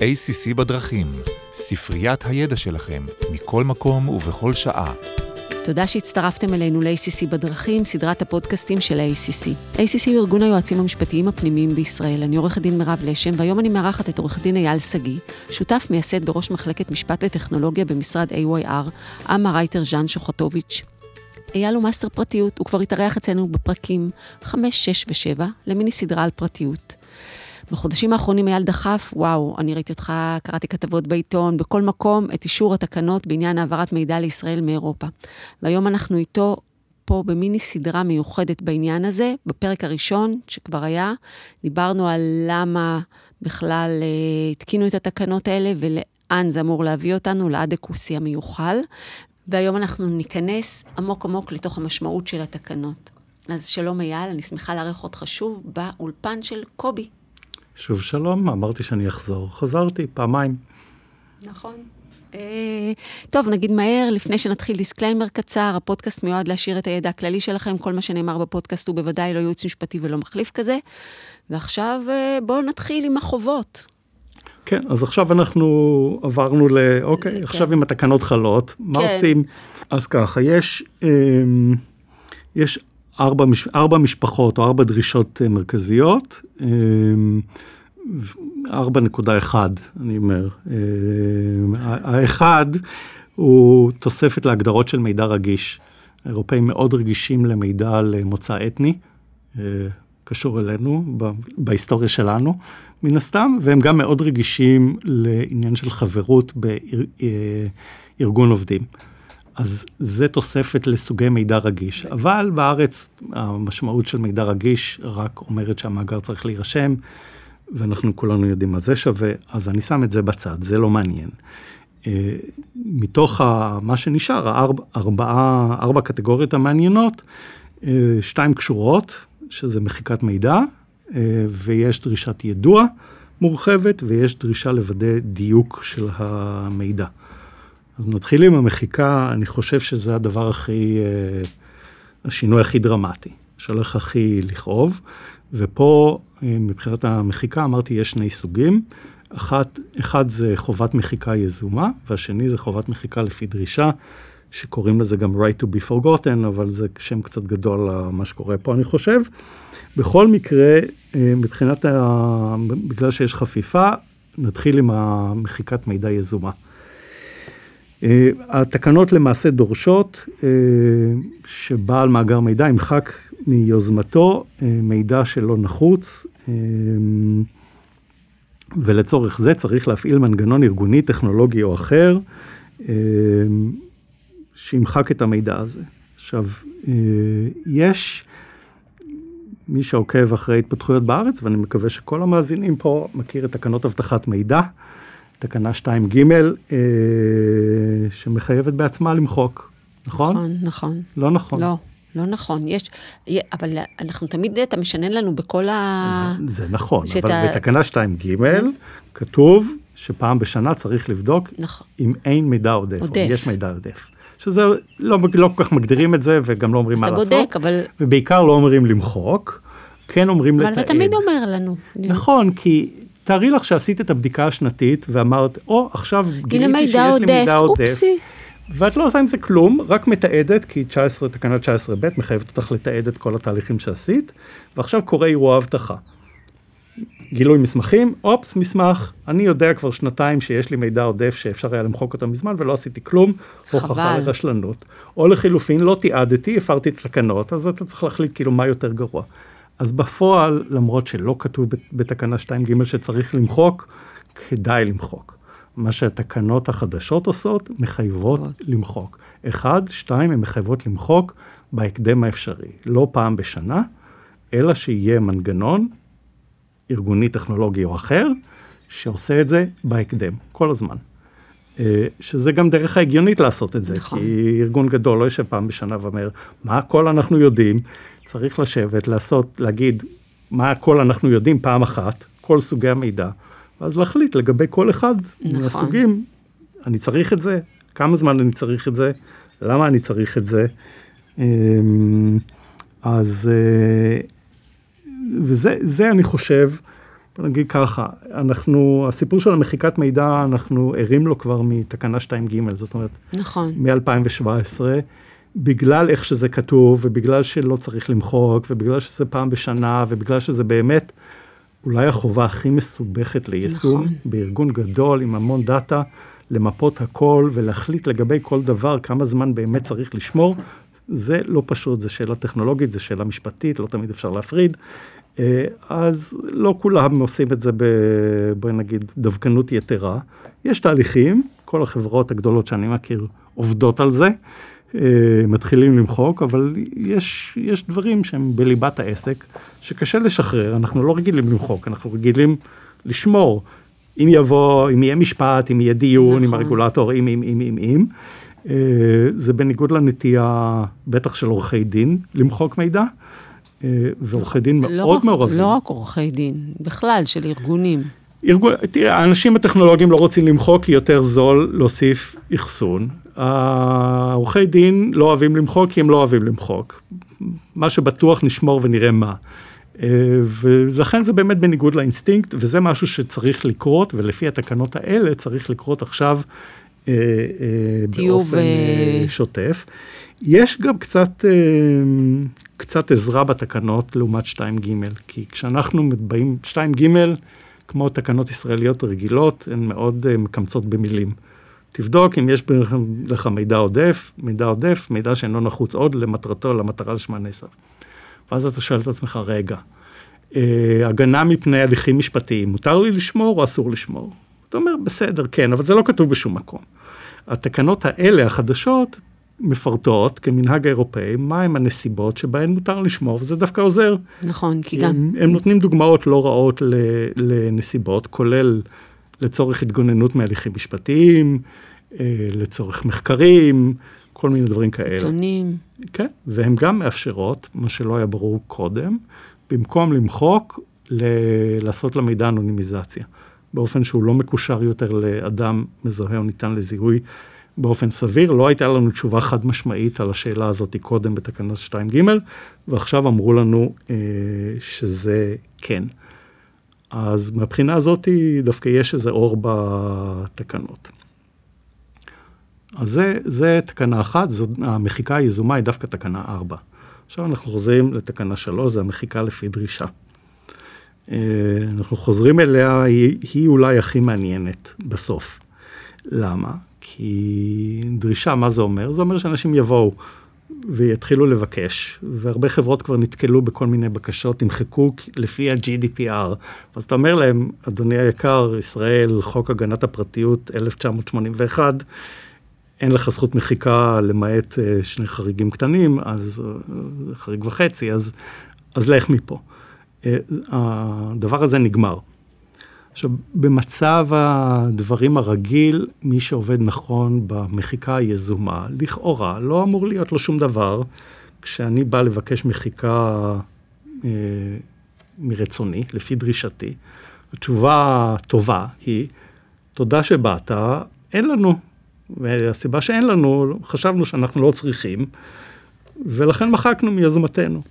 ACC בדרכים, ספריית הידע שלכם, מכל מקום ובכל שעה. תודה שהצטרפתם אלינו ל-ACC בדרכים, סדרת הפודקאסטים של ה-ACC. ACC הוא ארגון היועצים המשפטיים הפנימיים בישראל. אני עורכת דין מירב לשם, והיום אני מארחת את עורך דין אייל שגיא, שותף מייסד בראש מחלקת משפט וטכנולוגיה במשרד AYR, עמית, רייטר, ז'אן, שוחטוביץ'. אייל הוא מאסטר פרטיות, הוא כבר התארח אצלנו בפרקים 5, 6 ו-7 למיני סדרה על פרטיות. בחודשים האחרונים אייל דחף, וואו, אני ראיתי אותך, קראתי כתבות בעיתון, בכל מקום, את אישור התקנות בעניין העברת מידע לישראל מאירופה. והיום אנחנו איתו פה במיני סדרה מיוחדת בעניין הזה. בפרק הראשון, שכבר היה, דיברנו על למה בכלל אה, התקינו את התקנות האלה ולאן זה אמור להביא אותנו, לאדקוסי המיוחל. והיום אנחנו ניכנס עמוק עמוק לתוך המשמעות של התקנות. אז שלום אייל, אני שמחה לארח אותך שוב באולפן של קובי. שוב שלום, אמרתי שאני אחזור, חזרתי פעמיים. נכון. אה, טוב, נגיד מהר, לפני שנתחיל דיסקליימר קצר, הפודקאסט מיועד להעשיר את הידע הכללי שלכם, כל מה שנאמר בפודקאסט הוא בוודאי לא ייעוץ משפטי ולא מחליף כזה. ועכשיו אה, בואו נתחיל עם החובות. כן, אז עכשיו אנחנו עברנו ל... אוקיי, כן. עכשיו אם התקנות חלות, מה כן. עושים? אז ככה, יש, אמ, יש ארבע, ארבע משפחות או ארבע דרישות אה, מרכזיות. 4.1, אמ, אני אומר. אמ, האחד הוא תוספת להגדרות של מידע רגיש. האירופאים מאוד רגישים למידע על מוצא אתני, אה, קשור אלינו, בהיסטוריה שלנו, מן הסתם, והם גם מאוד רגישים לעניין של חברות בארגון אה, עובדים. אז זה תוספת לסוגי מידע רגיש. אבל בארץ המשמעות של מידע רגיש רק אומרת שהמאגר צריך להירשם, ואנחנו כולנו יודעים מה זה שווה, אז אני שם את זה בצד, זה לא מעניין. אה, מתוך מה שנשאר, הארבע, ארבע, ארבע קטגוריות המעניינות, אה, שתיים קשורות, שזה מחיקת מידע, אה, ויש דרישת יידוע מורחבת, ויש דרישה לוודא דיוק של המידע. אז נתחיל עם המחיקה, אני חושב שזה הדבר הכי, אה, השינוי הכי דרמטי, שהולך הכי לכאוב, ופה אה, מבחינת המחיקה אמרתי יש שני סוגים, אחת, אחד זה חובת מחיקה יזומה, והשני זה חובת מחיקה לפי דרישה, שקוראים לזה גם right to be forgotten, אבל זה שם קצת גדול למה שקורה פה אני חושב. בכל מקרה, אה, מבחינת, ה... בגלל שיש חפיפה, נתחיל עם המחיקת מידע יזומה. אה, התקנות למעשה דורשות אה, שבעל מאגר מידע ימחק מיוזמתו אה, מידע שלא נחוץ, ולצורך זה צריך להפעיל מנגנון ארגוני, טכנולוגי או אחר, שימחק את המידע הזה. עכשיו, יש מי שעוקב אחרי התפתחויות בארץ, ואני מקווה שכל המאזינים פה מכיר את תקנות אבטחת מידע. תקנה 2ג, אה, שמחייבת בעצמה למחוק, נכון? נכון, נכון. לא נכון. לא. לא נכון, יש, אבל אנחנו תמיד, אתה משנה לנו בכל ה... זה נכון, שאתה... אבל בתקנה 2ג כן. כתוב שפעם בשנה צריך לבדוק נכון. אם אין מידע עודף, עודף. או יש מידע עודף. שזה, לא, לא כל כך מגדירים את זה, וגם לא אומרים מה לעשות. אתה בודק, אבל... ובעיקר לא אומרים למחוק, כן אומרים אבל לתעד. אבל אתה תמיד אומר לנו. נכון, כי תארי לך שעשית את הבדיקה השנתית ואמרת, או, oh, עכשיו גיליתי שיש עודף, לי מידע עודף. אופסי. ואת לא עושה עם זה כלום, רק מתעדת, כי 19, תקנה 19ב' מחייבת אותך לתעד את כל התהליכים שעשית, ועכשיו קורה אירוע אבטחה. גילוי מסמכים, אופס, מסמך, אני יודע כבר שנתיים שיש לי מידע עודף שאפשר היה למחוק אותו מזמן ולא עשיתי כלום, הוכחה לרשלנות. או לחילופין, לא תיעדתי, הפרתי את התקנות, אז אתה צריך להחליט כאילו מה יותר גרוע. אז בפועל, למרות שלא כתוב בתקנה 2ג שצריך למחוק, כדאי למחוק. מה שהתקנות החדשות עושות, מחייבות למחוק. אחד, שתיים, הן מחייבות למחוק בהקדם האפשרי. לא פעם בשנה, אלא שיהיה מנגנון ארגוני, טכנולוגי או אחר, שעושה את זה בהקדם, כל הזמן. אה, שזה גם דרך ההגיונית לעשות את זה, נכון. כי ארגון גדול לא יושב פעם בשנה ואומר, מה הכל אנחנו יודעים, צריך לשבת, לעשות, להגיד מה הכל אנחנו יודעים פעם אחת, כל סוגי המידע, ואז להחליט לגבי כל אחד נכון. מהסוגים, אני צריך את זה, כמה זמן אני צריך את זה, למה אני צריך את זה. אמ, אז, אה, וזה, זה אני חושב, בוא נגיד ככה, אנחנו, הסיפור של המחיקת מידע, אנחנו ערים לו כבר מתקנה 2ג', זאת אומרת, נכון. מ-2017, בגלל איך שזה כתוב, ובגלל שלא צריך למחוק, ובגלל שזה פעם בשנה, ובגלל שזה באמת אולי החובה הכי מסובכת ליישום, נכון. בארגון גדול עם המון דאטה, למפות הכל ולהחליט לגבי כל דבר כמה זמן באמת צריך לשמור, זה לא פשוט, זו שאלה טכנולוגית, זו שאלה משפטית, לא תמיד אפשר להפריד. אה, אז לא כולם עושים את זה, ב, בואי נגיד, דווקנות יתרה. יש תהליכים, כל החברות הגדולות שאני מכיר עובדות על זה, מתחילים למחוק, אבל יש, יש דברים שהם בליבת העסק, שקשה לשחרר, אנחנו לא רגילים למחוק, אנחנו רגילים לשמור. אם יבוא, אם יהיה משפט, אם יהיה דיון נכון. עם הרגולטור, אם, אם, אם, אם, אם. אה, זה בניגוד לנטייה, בטח של עורכי דין, למחוק מידע. אה, ועורכי דין לא מאוד רק, מעורבים. לא רק עורכי דין, בכלל, של ארגונים. ארגון, תראה, האנשים הטכנולוגיים לא רוצים למחוק כי יותר זול להוסיף אחסון. העורכי דין לא אוהבים למחוק כי הם לא אוהבים למחוק. מה שבטוח נשמור ונראה מה. אה, ולכן זה באמת בניגוד לאינסטינקט, וזה משהו שצריך לקרות, ולפי התקנות האלה צריך לקרות עכשיו אה, אה, באופן אה, שוטף. יש גם קצת, קצת עזרה בתקנות לעומת 2ג', כי כשאנחנו באים, 2ג', כמו תקנות ישראליות רגילות, הן מאוד מקמצות במילים. תבדוק אם יש לך מידע עודף, מידע עודף, מידע שאינו נחוץ עוד למטרתו, למטרה לשמה נעשה. ואז אתה שואל את עצמך, רגע, אה, הגנה מפני הליכים משפטיים, מותר לי לשמור או אסור לשמור? אתה אומר, בסדר, כן, אבל זה לא כתוב בשום מקום. התקנות האלה, החדשות, מפרטות, כמנהג האירופאי, מהם הנסיבות שבהן מותר לשמור, וזה דווקא עוזר. נכון, כי הם, גם... הם נותנים דוגמאות לא רעות לנסיבות, כולל לצורך התגוננות מהליכים משפטיים, אה, לצורך מחקרים, כל מיני דברים כאלה. עיתונים. כן, והן גם מאפשרות, מה שלא היה ברור קודם, במקום למחוק, ל- לעשות למידע אנונימיזציה, באופן שהוא לא מקושר יותר לאדם מזוהה או ניתן לזיהוי באופן סביר. לא הייתה לנו תשובה חד משמעית על השאלה הזאת קודם בתקנה 2ג', ועכשיו אמרו לנו אה, שזה כן. אז מהבחינה הזאת דווקא יש איזה אור בתקנות. אז זה, זה תקנה אחת, זו, המחיקה היזומה היא דווקא תקנה ארבע. עכשיו אנחנו חוזרים לתקנה שלוש, זה המחיקה לפי דרישה. אה, אנחנו חוזרים אליה, היא, היא אולי הכי מעניינת בסוף. למה? כי דרישה, מה זה אומר? זה אומר שאנשים יבואו ויתחילו לבקש, והרבה חברות כבר נתקלו בכל מיני בקשות, תמחקו לפי ה-GDPR. אז אתה אומר להם, אדוני היקר, ישראל, חוק הגנת הפרטיות 1981, אין לך זכות מחיקה למעט אה, שני חריגים קטנים, אז אה, חריג וחצי, אז, אז לך מפה. אה, הדבר הזה נגמר. עכשיו, במצב הדברים הרגיל, מי שעובד נכון במחיקה היזומה, לכאורה לא אמור להיות לו שום דבר. כשאני בא לבקש מחיקה אה, מרצוני, לפי דרישתי, התשובה הטובה היא, תודה שבאת, אין לנו. והסיבה שאין לנו, חשבנו שאנחנו לא צריכים, ולכן מחקנו מיוזמתנו.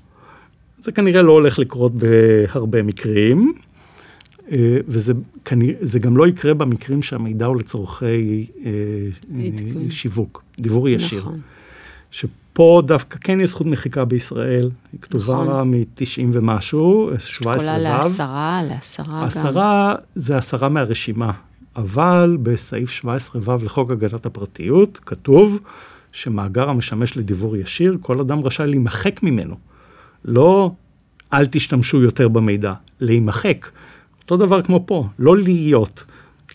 זה כנראה לא הולך לקרות בהרבה מקרים, וזה כנראה, גם לא יקרה במקרים שהמידע הוא לצורכי אה, אה, שיווק, דיבור ישיר. נכון. שפה דווקא כן יש זכות מחיקה בישראל, היא כתובה נכון. מ-90 ומשהו, 17 ו'. יכולה לעשרה, לעשרה גם. עשרה זה עשרה מהרשימה, אבל בסעיף 17ו לחוק הגנת הפרטיות כתוב שמאגר המשמש לדיבור ישיר, כל אדם רשאי להימחק ממנו. לא אל תשתמשו יותר במידע, להימחק. אותו דבר כמו פה, לא להיות,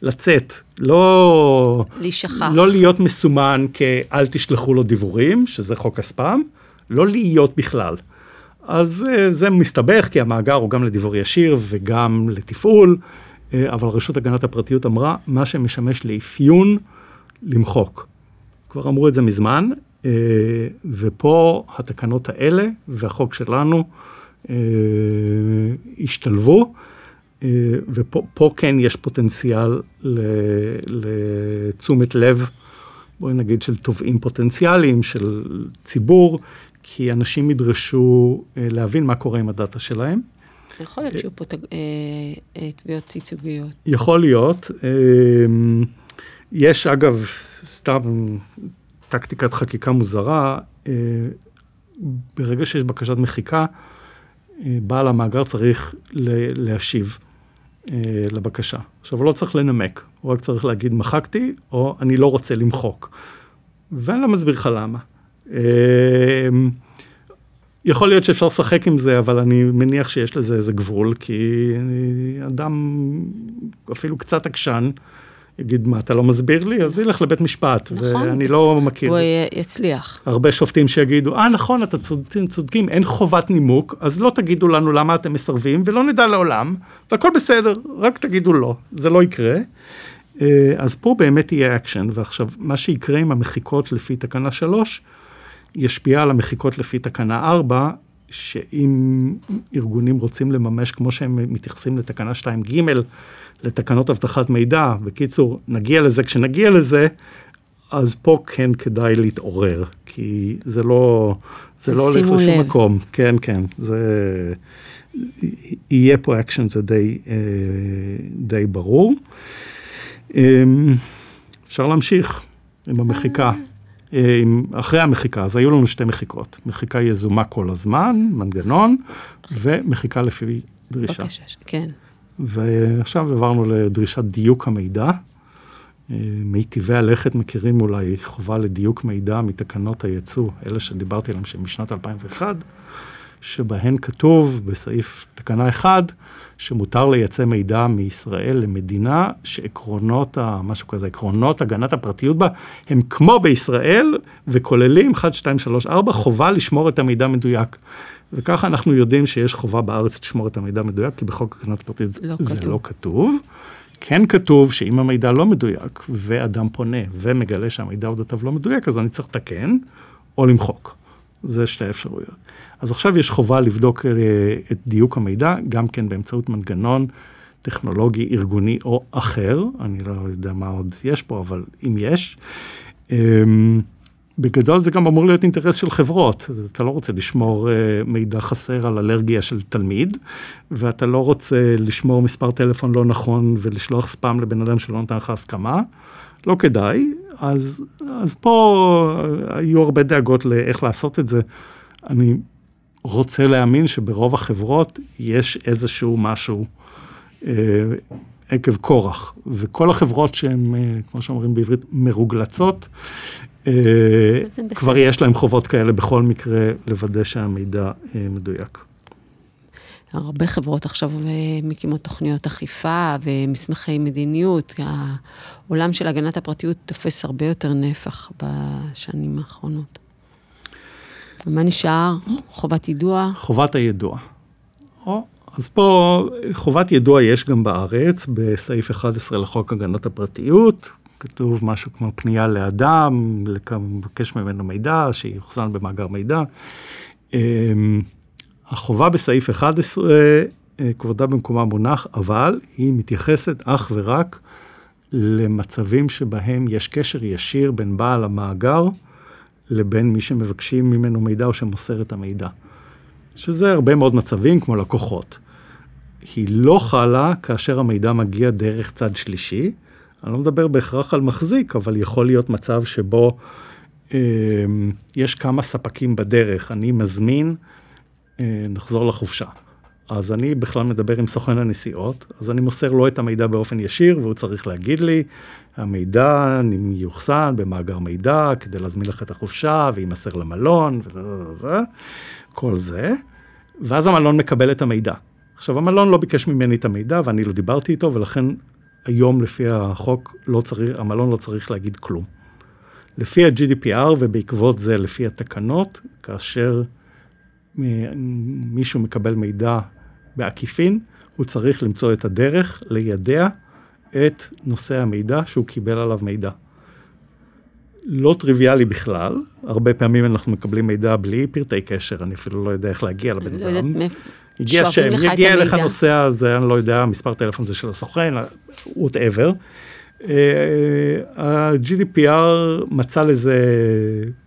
לצאת, לא... להישכח. לא להיות מסומן כאל תשלחו לו דיבורים, שזה חוק הספאם, לא להיות בכלל. אז אה, זה מסתבך, כי המאגר הוא גם לדיבור ישיר וגם לתפעול, אה, אבל רשות הגנת הפרטיות אמרה, מה שמשמש לאפיון, למחוק. כבר אמרו את זה מזמן, אה, ופה התקנות האלה והחוק שלנו השתלבו. אה, ופה כן יש פוטנציאל לתשומת לב, בואי נגיד, של תובעים פוטנציאליים, של ציבור, כי אנשים ידרשו אה, להבין מה קורה עם הדאטה שלהם. יכול להיות שיהיו פה אה, תביעות ייצוגיות. יכול להיות. יש אגב, סתם טקטיקת חקיקה מוזרה, ברגע שיש בקשת מחיקה, בעל המאגר צריך להשיב לבקשה. עכשיו, הוא לא צריך לנמק, הוא רק צריך להגיד מחקתי, או אני לא רוצה למחוק. ואני לא מסביר לך למה. אמ, יכול להיות שאפשר לשחק עם זה, אבל אני מניח שיש לזה איזה גבול, כי אני אדם אפילו קצת עקשן, יגיד, מה, אתה לא מסביר לי? אז ילך לבית משפט, נכון. ואני לא מכיר. הוא יצליח. הרבה שופטים שיגידו, אה, נכון, אתה צודקים, צודקים, אין חובת נימוק, אז לא תגידו לנו למה אתם מסרבים, ולא נדע לעולם, והכל בסדר, רק תגידו לא, זה לא יקרה. אה, אז פה באמת יהיה אקשן, ועכשיו, מה שיקרה עם המחיקות לפי תקנה 3, ישפיע על המחיקות לפי תקנה 4, שאם ארגונים רוצים לממש כמו שהם מתייחסים לתקנה 2ג, לתקנות אבטחת מידע, בקיצור, נגיע לזה כשנגיע לזה, אז פה כן כדאי להתעורר, כי זה לא, זה לא הולך לשום לב. מקום. כן, כן, זה... יהיה פה אקשן, זה די, אה, די ברור. אמ, אפשר להמשיך עם המחיקה. אה, אחרי המחיקה, אז היו לנו שתי מחיקות. מחיקה יזומה כל הזמן, מנגנון, ומחיקה לפי דרישה. בבקשה, כן. ועכשיו עברנו לדרישת דיוק המידע. אה, מיטיבי הלכת מכירים אולי חובה לדיוק מידע מתקנות הייצוא, אלה שדיברתי עליהן שמשנת 2001, שבהן כתוב בסעיף תקנה 1, שמותר לייצא מידע מישראל למדינה שעקרונות, ה- משהו כזה, עקרונות הגנת הפרטיות בה, הם כמו בישראל וכוללים 1, 2, 3, 4, חובה לשמור את המידע מדויק. וככה אנחנו יודעים שיש חובה בארץ לשמור את המידע מדויק, כי בחוק הגנת הפרטיות לא זה כתוב. לא כתוב. כן כתוב שאם המידע לא מדויק, ואדם פונה ומגלה שהמידע אודותיו לא מדויק, אז אני צריך לתקן או למחוק. זה שתי האפשרויות. אז עכשיו יש חובה לבדוק אה, את דיוק המידע, גם כן באמצעות מנגנון טכנולוגי, ארגוני או אחר, אני לא יודע מה עוד יש פה, אבל אם יש. אמ, בגדול זה גם אמור להיות אינטרס של חברות. אתה לא רוצה לשמור אה, מידע חסר על אלרגיה של תלמיד, ואתה לא רוצה לשמור מספר טלפון לא נכון ולשלוח ספאם לבן אדם שלא נתן לך הסכמה. לא כדאי, אז, אז פה היו הרבה דאגות לאיך לעשות את זה. אני רוצה להאמין שברוב החברות יש איזשהו משהו אה, עקב כורח, וכל החברות שהן, אה, כמו שאומרים בעברית, מרוגלצות, אה. כבר יש להם חובות כאלה בכל מקרה לוודא שהמידע אה, מדויק. הרבה חברות עכשיו אה, מקימות תוכניות אכיפה ומסמכי מדיניות. העולם של הגנת הפרטיות תופס הרבה יותר נפח בשנים האחרונות. מה נשאר? חובת יידוע? חובת הידוע. אז פה חובת ידוע יש גם בארץ, בסעיף 11 לחוק הגנת הפרטיות, כתוב משהו כמו פנייה לאדם, לבקש ממנו מידע, שיוחזן במאגר מידע. החובה בסעיף 11, אה, כבודה במקומה מונח, אבל היא מתייחסת אך ורק למצבים שבהם יש קשר ישיר בין בעל המאגר לבין מי שמבקשים ממנו מידע או שמוסר את המידע. שזה הרבה מאוד מצבים כמו לקוחות. היא לא חלה כאשר המידע מגיע דרך צד שלישי. אני לא מדבר בהכרח על מחזיק, אבל יכול להיות מצב שבו אה, יש כמה ספקים בדרך. אני מזמין, נחזור לחופשה. אז אני בכלל מדבר עם סוכן הנסיעות, אז אני מוסר לו את המידע באופן ישיר, והוא צריך להגיד לי, המידע יוחסן במאגר מידע כדי להזמין לך את החופשה, ויימסר למלון, וכל זה, ואז המלון מקבל את המידע. עכשיו, המלון לא ביקש ממני את המידע, ואני לא דיברתי איתו, ולכן היום לפי החוק, לא צריך, המלון לא צריך להגיד כלום. לפי ה-GDPR ובעקבות זה לפי התקנות, כאשר מישהו מקבל מידע בעקיפין, הוא צריך למצוא את הדרך לידע את נושא המידע שהוא קיבל עליו מידע. לא טריוויאלי בכלל, הרבה פעמים אנחנו מקבלים מידע בלי פרטי קשר, אני אפילו לא יודע איך להגיע לבן לא אדם. הגיע שם, יגיע אליך. נוסע, זה אני לא יודע, מספר טלפון זה של הסוכן, whatever. אה, ה-GDPR מצא לזה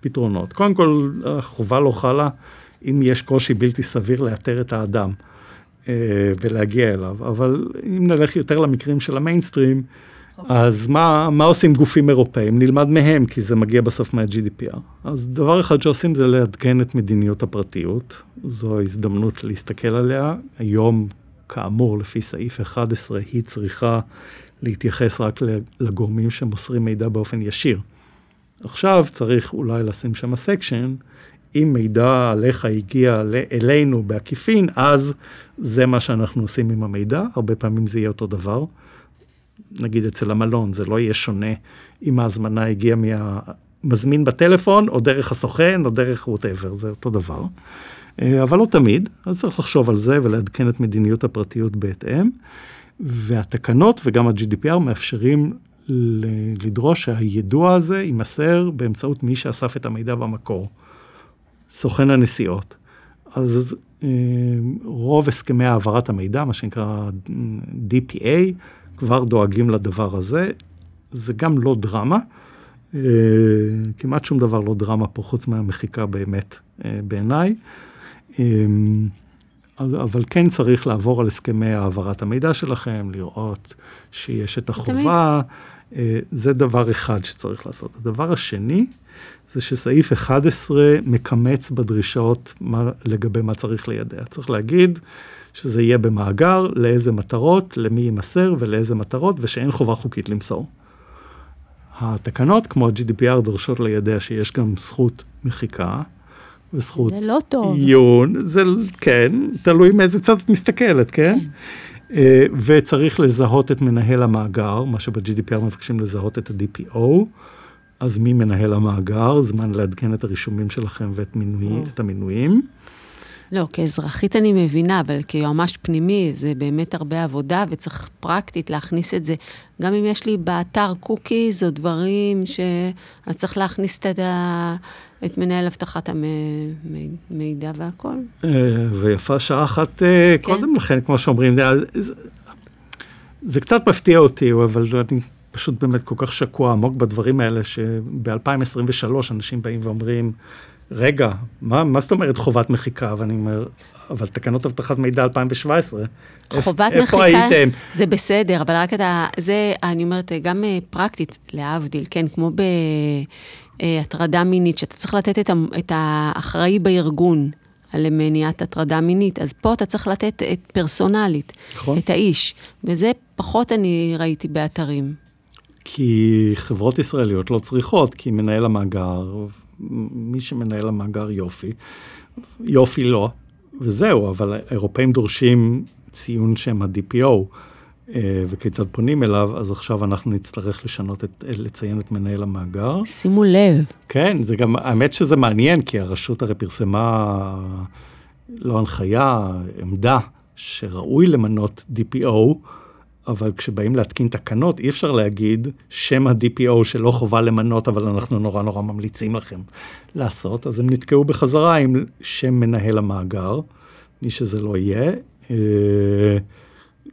פתרונות. קודם כל, החובה לא חלה אם יש קושי בלתי סביר לאתר את האדם. ולהגיע אליו. אבל אם נלך יותר למקרים של המיינסטרים, אז מה, מה עושים גופים אירופאים? נלמד מהם, כי זה מגיע בסוף מה-GDPR. אז דבר אחד שעושים זה לעדכן את מדיניות הפרטיות. זו הזדמנות להסתכל עליה. היום, כאמור, לפי סעיף 11, היא צריכה להתייחס רק לגורמים שמוסרים מידע באופן ישיר. עכשיו צריך אולי לשים שם section, אם מידע עליך הגיע אלינו בעקיפין, אז זה מה שאנחנו עושים עם המידע, הרבה פעמים זה יהיה אותו דבר. נגיד אצל המלון, זה לא יהיה שונה אם ההזמנה הגיעה מהמזמין בטלפון, או דרך הסוכן, או דרך whatever, זה אותו דבר. אה, אבל לא תמיד, אז צריך לחשוב על זה ולעדכן את מדיניות הפרטיות בהתאם. והתקנות וגם ה-GDPR מאפשרים לדרוש שהיידוע הזה יימסר באמצעות מי שאסף את המידע במקור, סוכן הנסיעות. אז אה, רוב הסכמי העברת המידע, מה שנקרא DPA, כבר דואגים לדבר הזה. זה גם לא דרמה, אה, כמעט שום דבר לא דרמה פה חוץ מהמחיקה באמת אה, בעיניי. אבל כן צריך לעבור על הסכמי העברת המידע שלכם, לראות שיש את החובה. תמיד. זה דבר אחד שצריך לעשות. הדבר השני, זה שסעיף 11 מקמץ בדרישות מה, לגבי מה צריך לידע. צריך להגיד שזה יהיה במאגר, לאיזה מטרות, למי יימסר ולאיזה מטרות, ושאין חובה חוקית למסור. התקנות, כמו ה-GDPR, דורשות לידע שיש גם זכות מחיקה, וזכות זה לא טוב. עיון, זה כן, תלוי מאיזה צד את מסתכלת, כן? כן. Uh, וצריך לזהות את מנהל המאגר, מה שב-GDPR מבקשים לזהות את ה-DPO. אז מי מנהל המאגר? זמן לעדכן את הרישומים שלכם ואת מינוי, את המינויים. לא, כאזרחית אני מבינה, אבל כיועמ"ש פנימי זה באמת הרבה עבודה, וצריך פרקטית להכניס את זה. גם אם יש לי באתר קוקיז או דברים ש... אז צריך להכניס את, ה... את מנהל אבטחת המידע והכל. אה, ויפה שעה אחת אה, כן. קודם לכן, כמו שאומרים. זה, זה קצת מפתיע אותי, אבל אני פשוט באמת כל כך שקוע עמוק בדברים האלה, שב-2023 אנשים באים ואומרים, רגע, מה, מה זאת אומרת חובת מחיקה? ואני אומר, אבל תקנות אבטחת מידע 2017, חובת איפה מחיקה, הייתם? זה בסדר, אבל רק אתה, זה, אני אומרת, גם אה, פרקטית, להבדיל, כן, כמו בהטרדה מינית, שאתה צריך לתת את, את האחראי בארגון. על מניעת הטרדה מינית, אז פה אתה צריך לתת את פרסונלית, נכון. את האיש, וזה פחות אני ראיתי באתרים. כי חברות ישראליות לא צריכות, כי מנהל המאגר, מי שמנהל המאגר יופי, יופי לא, וזהו, אבל האירופאים דורשים ציון שם ה-DPO, אה, וכיצד פונים אליו, אז עכשיו אנחנו נצטרך לשנות את, לציין את מנהל המאגר. שימו לב. כן, זה גם, האמת שזה מעניין, כי הרשות הרי פרסמה, לא הנחיה, עמדה, שראוי למנות DPO, אבל כשבאים להתקין תקנות, אי אפשר להגיד שם ה-DPO שלא חובה למנות, אבל אנחנו נורא נורא ממליצים לכם לעשות. אז הם נתקעו בחזרה עם שם מנהל המאגר, מי שזה לא יהיה.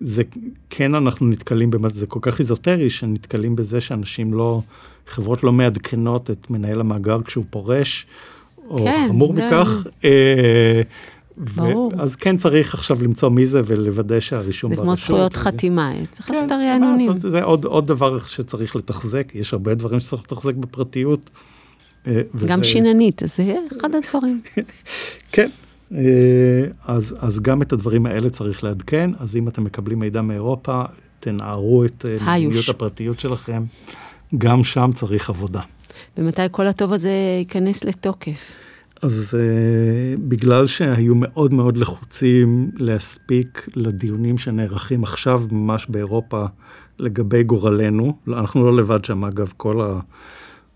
זה כן אנחנו נתקלים, באמת, זה כל כך איזוטרי, שנתקלים בזה שאנשים לא, חברות לא מעדכנות את מנהל המאגר כשהוא פורש, או כן, חמור מכך. אה, ברור. אז כן צריך עכשיו למצוא מי זה ולוודא שהרישום ברשות. זה כמו זכויות חתימה, צריך לעשות כן, רענונים. זה עוד, עוד דבר שצריך לתחזק, יש הרבה דברים שצריך לתחזק בפרטיות. אה, וזה... גם שיננית, אז זה אחד הדברים. כן, אז, אז גם את הדברים האלה צריך לעדכן, אז אם אתם מקבלים מידע מאירופה, תנערו את אה, מדיניות הפרטיות שלכם, גם שם צריך עבודה. ומתי כל הטוב הזה ייכנס לתוקף? אז uh, בגלל שהיו מאוד מאוד לחוצים להספיק לדיונים שנערכים עכשיו ממש באירופה לגבי גורלנו, אנחנו לא לבד שם אגב, כל ה...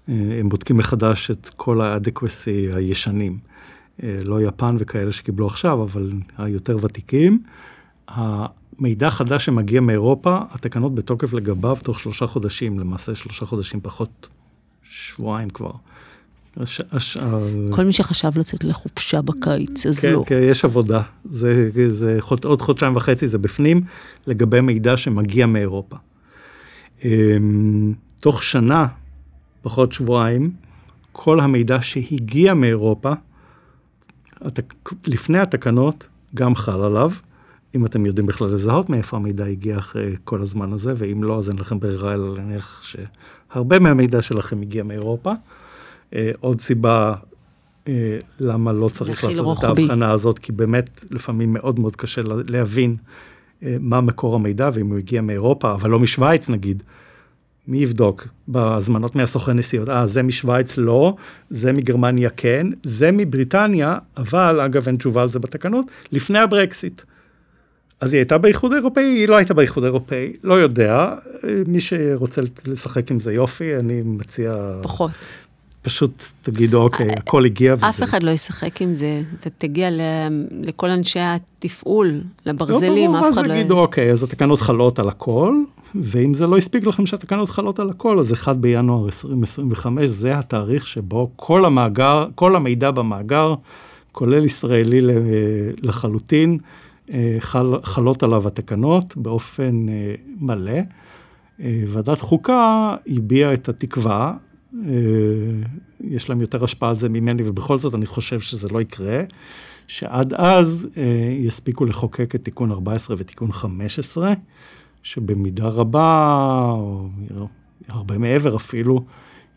Uh, הם בודקים מחדש את כל האדקווסי הישנים. Uh, לא יפן וכאלה שקיבלו עכשיו, אבל היותר ותיקים. המידע החדש שמגיע מאירופה, התקנות בתוקף לגביו תוך שלושה חודשים, למעשה שלושה חודשים פחות שבועיים כבר. הש, הש, כל מי שחשב לצאת לחופשה בקיץ, אז כן, לא. כן, יש עבודה. זה, זה חוד, עוד חודשיים וחצי זה בפנים, לגבי מידע שמגיע מאירופה. אמ, תוך שנה, פחות שבועיים, כל המידע שהגיע מאירופה, לפני התקנות, גם חל עליו, אם אתם יודעים בכלל לזהות מאיפה המידע הגיע אחרי כל הזמן הזה, ואם לא, אז אין לכם ברירה אלא להניח שהרבה מהמידע שלכם הגיע מאירופה. אה, עוד סיבה אה, למה לא צריך לעשות רוחבי. את ההבחנה הזאת, כי באמת לפעמים מאוד מאוד קשה להבין אה, מה מקור המידע, ואם הוא הגיע מאירופה, אבל לא משוויץ נגיד. מי יבדוק? בהזמנות מהסוכן נסיעות? אה, זה משוויץ? לא, זה מגרמניה כן, זה מבריטניה, אבל אגב אין תשובה על זה בתקנות, לפני הברקסיט. אז היא הייתה באיחוד האירופאי, היא לא הייתה באיחוד האירופאי, לא יודע, מי שרוצה לשחק עם זה יופי, אני מציע... פחות. פשוט תגידו, אוקיי, הכל הגיע וזה... אף אחד לא ישחק עם זה, אתה תגיע לכל אנשי התפעול, לברזלים, לא, אף אחד לא... אז יגידו, אוקיי, אז התקנות חלות על הכל, ואם זה לא הספיק לכם שהתקנות חלות על הכל, אז 1 בינואר 2025 זה התאריך שבו כל המאגר, כל המידע במאגר, כולל ישראלי לחלוטין, אה, חל, חלות עליו התקנות באופן אה, מלא. אה, ועדת חוקה הביעה את התקווה, יש להם יותר השפעה על זה ממני, ובכל זאת אני חושב שזה לא יקרה, שעד אז יספיקו לחוקק את תיקון 14 ותיקון 15, שבמידה רבה, או הרבה מעבר אפילו,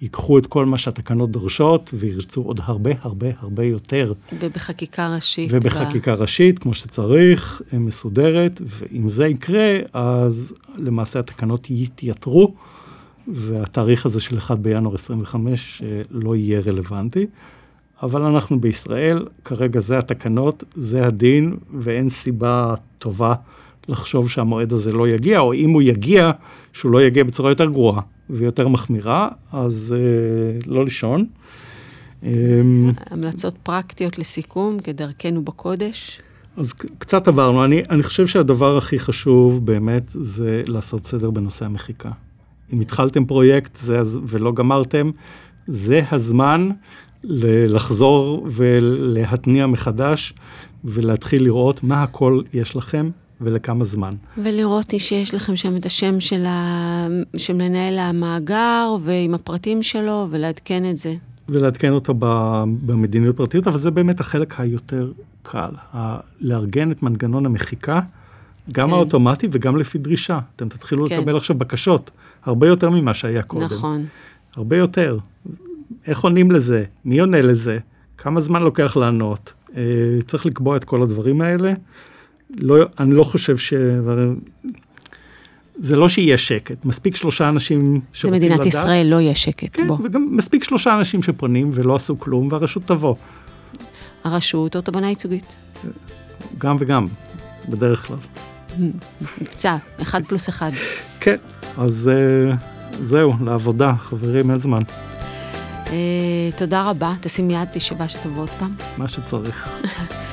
ייקחו את כל מה שהתקנות דורשות וירצו עוד הרבה הרבה הרבה יותר. ובחקיקה ראשית. ובחקיקה ב... ראשית, כמו שצריך, מסודרת, ואם זה יקרה, אז למעשה התקנות יתייתרו, והתאריך הזה של 1 בינואר 25 אה, לא יהיה רלוונטי. אבל אנחנו בישראל, כרגע זה התקנות, זה הדין, ואין סיבה טובה לחשוב שהמועד הזה לא יגיע, או אם הוא יגיע, שהוא לא יגיע בצורה יותר גרועה. ויותר מחמירה, אז אה, לא לישון. אמ, המלצות פרקטיות לסיכום, כדרכנו בקודש. אז קצת עברנו. אני, אני חושב שהדבר הכי חשוב באמת זה לעשות סדר בנושא המחיקה. אם התחלתם פרויקט זה, ולא גמרתם, זה הזמן לחזור ולהתניע מחדש ולהתחיל לראות מה הכל יש לכם ולכמה זמן. ולראות שיש לכם שם את השם של, ה... של מנהל המאגר ועם הפרטים שלו, ולעדכן את זה. ולעדכן אותו במדיניות פרטיות, אבל זה באמת החלק היותר קל. לארגן את מנגנון המחיקה, גם כן. האוטומטי וגם לפי דרישה. אתם תתחילו כן. לקבל עכשיו בקשות, הרבה יותר ממה שהיה קודם. נכון. הרבה יותר. איך עונים לזה? מי עונה לזה? כמה זמן לוקח לענות? אה, צריך לקבוע את כל הדברים האלה. לא, אני לא חושב ש... זה לא שיהיה שקט, מספיק שלושה אנשים שרוצים לדעת. זה מדינת ישראל, לא יהיה שקט, כן, בוא. וגם מספיק שלושה אנשים שפונים ולא עשו כלום, והרשות תבוא. הרשות או תובנה ייצוגית? גם וגם, בדרך כלל. קצת, אחד פלוס אחד. כן, אז uh, זהו, לעבודה, חברים, אין זמן. Uh, תודה רבה, תשים יד, תשבע שתבוא עוד פעם. מה שצריך.